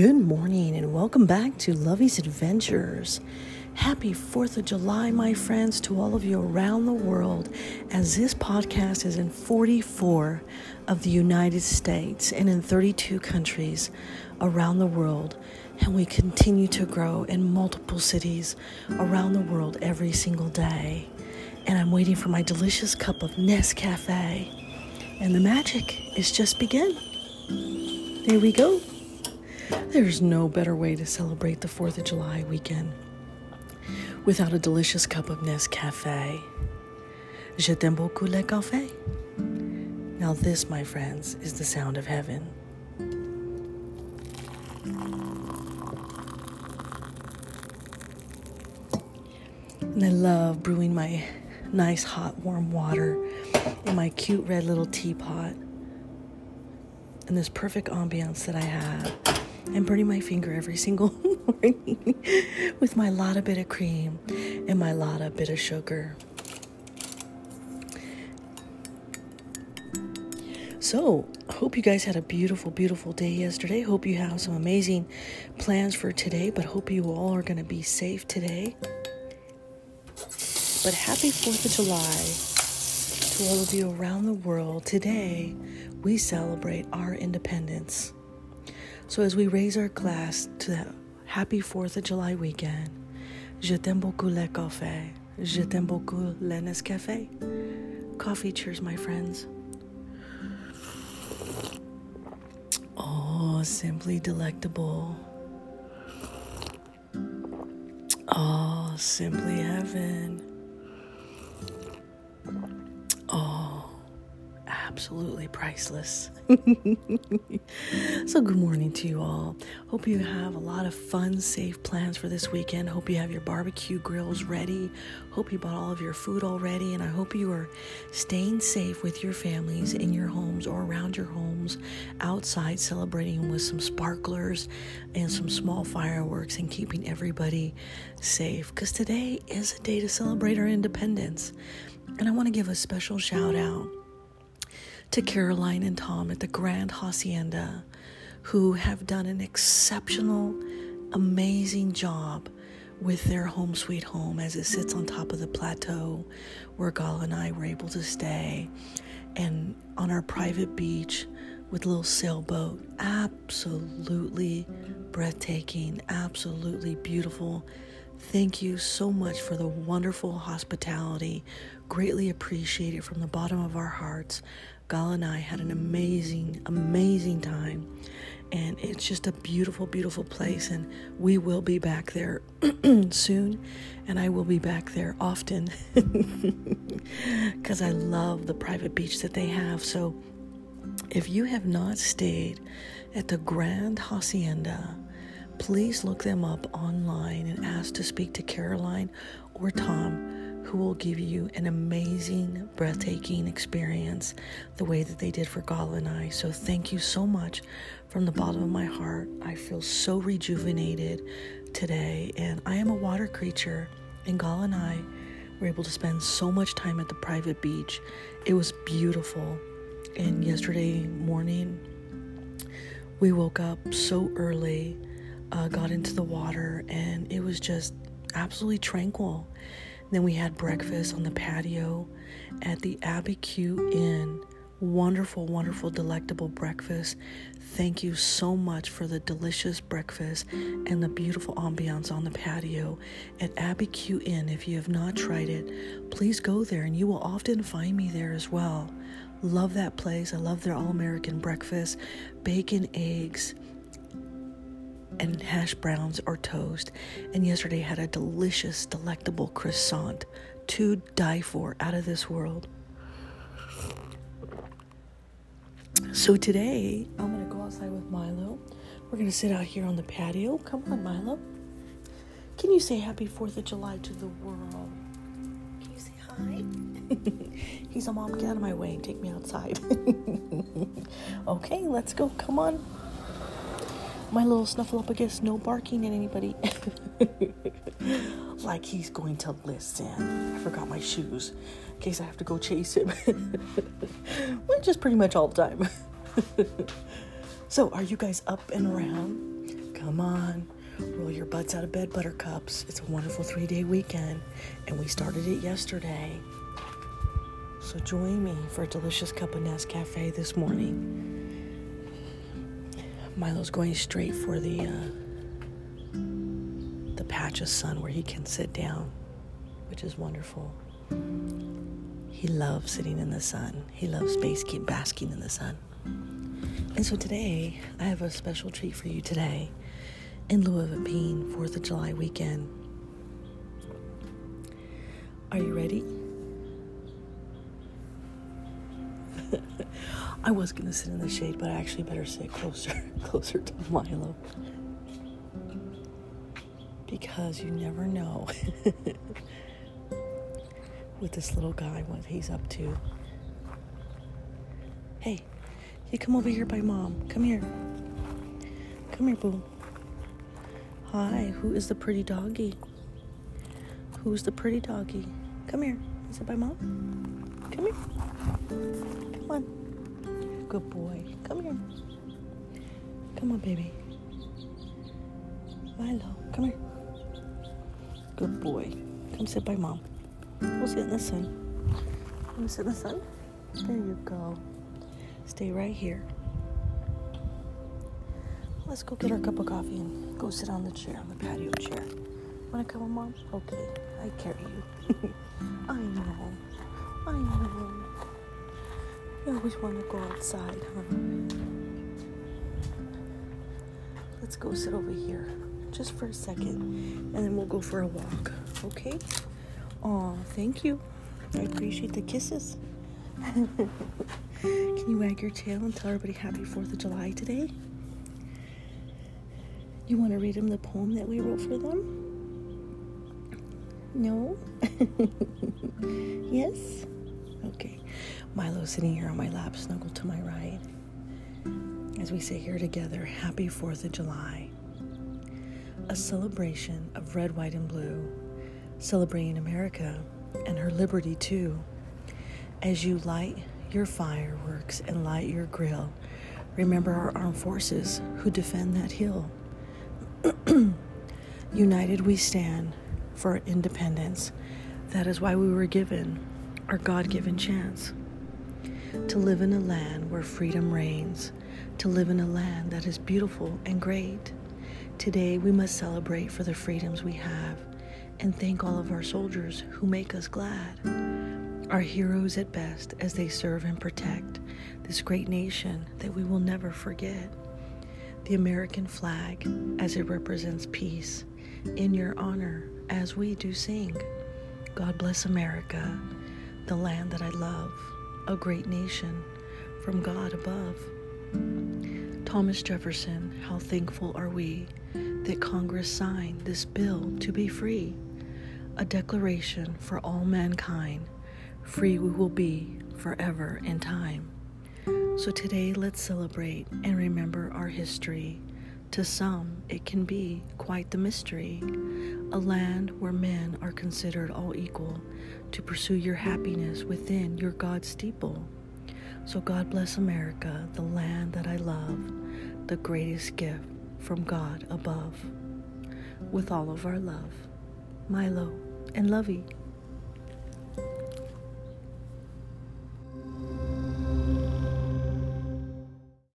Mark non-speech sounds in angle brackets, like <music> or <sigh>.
Good morning and welcome back to Lovey's Adventures. Happy 4th of July, my friends, to all of you around the world, as this podcast is in 44 of the United States and in 32 countries around the world. And we continue to grow in multiple cities around the world every single day. And I'm waiting for my delicious cup of Nescafe. And the magic is just begin. There we go. There's no better way to celebrate the 4th of July weekend without a delicious cup of Nescafe. Je t'aime beaucoup le café. Now, this, my friends, is the sound of heaven. And I love brewing my nice hot warm water in my cute red little teapot and this perfect ambiance that I have and burning my finger every single <laughs> morning with my lotta bit of cream and my lotta bit of sugar. So, hope you guys had a beautiful, beautiful day yesterday. Hope you have some amazing plans for today, but hope you all are going to be safe today. But happy 4th of July to all of you around the world. Today, we celebrate our independence. So as we raise our glass to that happy 4th of July weekend, je t'aime beaucoup le café. Je t'aime beaucoup le Nescafe. Coffee cheers, my friends. Oh, simply delectable. Oh, simply heaven. Absolutely priceless. <laughs> so, good morning to you all. Hope you have a lot of fun, safe plans for this weekend. Hope you have your barbecue grills ready. Hope you bought all of your food already. And I hope you are staying safe with your families in your homes or around your homes, outside celebrating with some sparklers and some small fireworks and keeping everybody safe. Because today is a day to celebrate our independence. And I want to give a special shout out to Caroline and Tom at the Grand Hacienda, who have done an exceptional, amazing job with their home sweet home as it sits on top of the plateau where Gal and I were able to stay, and on our private beach with little sailboat. Absolutely breathtaking, absolutely beautiful. Thank you so much for the wonderful hospitality. Greatly appreciated from the bottom of our hearts. Gal and I had an amazing, amazing time. And it's just a beautiful, beautiful place. And we will be back there <clears throat> soon. And I will be back there often <laughs> because I love the private beach that they have. So if you have not stayed at the Grand Hacienda, please look them up online and ask to speak to Caroline or Tom who will give you an amazing, breathtaking experience the way that they did for Gal and I. So, thank you so much from the bottom of my heart. I feel so rejuvenated today, and I am a water creature, and Gal and I were able to spend so much time at the private beach. It was beautiful. And yesterday morning, we woke up so early, uh, got into the water, and it was just absolutely tranquil. Then we had breakfast on the patio at the Abbey Q Inn. Wonderful, wonderful, delectable breakfast. Thank you so much for the delicious breakfast and the beautiful ambiance on the patio at Abbey Q Inn. If you have not tried it, please go there and you will often find me there as well. Love that place. I love their all American breakfast, bacon, eggs, and hash browns or toast. And yesterday had a delicious, delectable croissant to die for out of this world. So today, I'm going to go outside with Milo. We're going to sit out here on the patio. Come on, Milo. Can you say happy 4th of July to the world? Can you say hi? <laughs> He's a mom. Get out of my way and take me outside. <laughs> okay, let's go. Come on my little snuffleupagus, no barking at anybody. <laughs> like he's going to listen. I forgot my shoes in case I have to go chase him. <laughs> Which is pretty much all the time. <laughs> so, are you guys up and around? Come on, roll your butts out of bed, buttercups. It's a wonderful three day weekend, and we started it yesterday. So join me for a delicious cup of Nescafe this morning. Milo's going straight for the uh, the patch of sun where he can sit down, which is wonderful. He loves sitting in the sun. He loves basking, basking in the sun. And so today, I have a special treat for you today in lieu of it being 4th of July weekend. Are you ready? I was gonna sit in the shade, but I actually better sit closer, <laughs> closer to Milo. Because you never know <laughs> with this little guy what he's up to. Hey, you come over here by mom. Come here. Come here, boo. Hi, who is the pretty doggy? Who's the pretty doggy? Come here. Is it by mom? Come here. Come on. Good boy. Come here. Come on, baby. Milo, come here. Good boy. Come sit by mom. We'll sit in the sun. To sit in the sun? There you go. Stay right here. Let's go get our cup of coffee and go sit on the chair, on the patio chair. Wanna come on, Mom? Okay, I carry you. <laughs> I know. I know. You always want to go outside, huh? Let's go sit over here just for a second and then we'll go for a walk, okay? Oh, thank you. I appreciate the kisses. <laughs> Can you wag your tail and tell everybody happy 4th of July today? You want to read them the poem that we wrote for them? No? <laughs> yes? Okay. Milo sitting here on my lap, snuggled to my right. As we sit here together, happy 4th of July. A celebration of red, white, and blue celebrating America and her liberty too. As you light your fireworks and light your grill, remember our armed forces who defend that hill. <clears throat> United we stand for independence. That is why we were given our God given chance to live in a land where freedom reigns, to live in a land that is beautiful and great. Today we must celebrate for the freedoms we have and thank all of our soldiers who make us glad. Our heroes at best as they serve and protect this great nation that we will never forget. The American flag as it represents peace, in your honor as we do sing. God bless America, the land that I love, a great nation from God above. Thomas Jefferson, how thankful are we that Congress signed this bill to be free a declaration for all mankind. Free we will be forever in time. So today, let's celebrate and remember our history. To some, it can be quite the mystery. A land where men are considered all equal to pursue your happiness within your God steeple. So, God bless America, the land that I love, the greatest gift from God above. With all of our love. Milo and Lovey.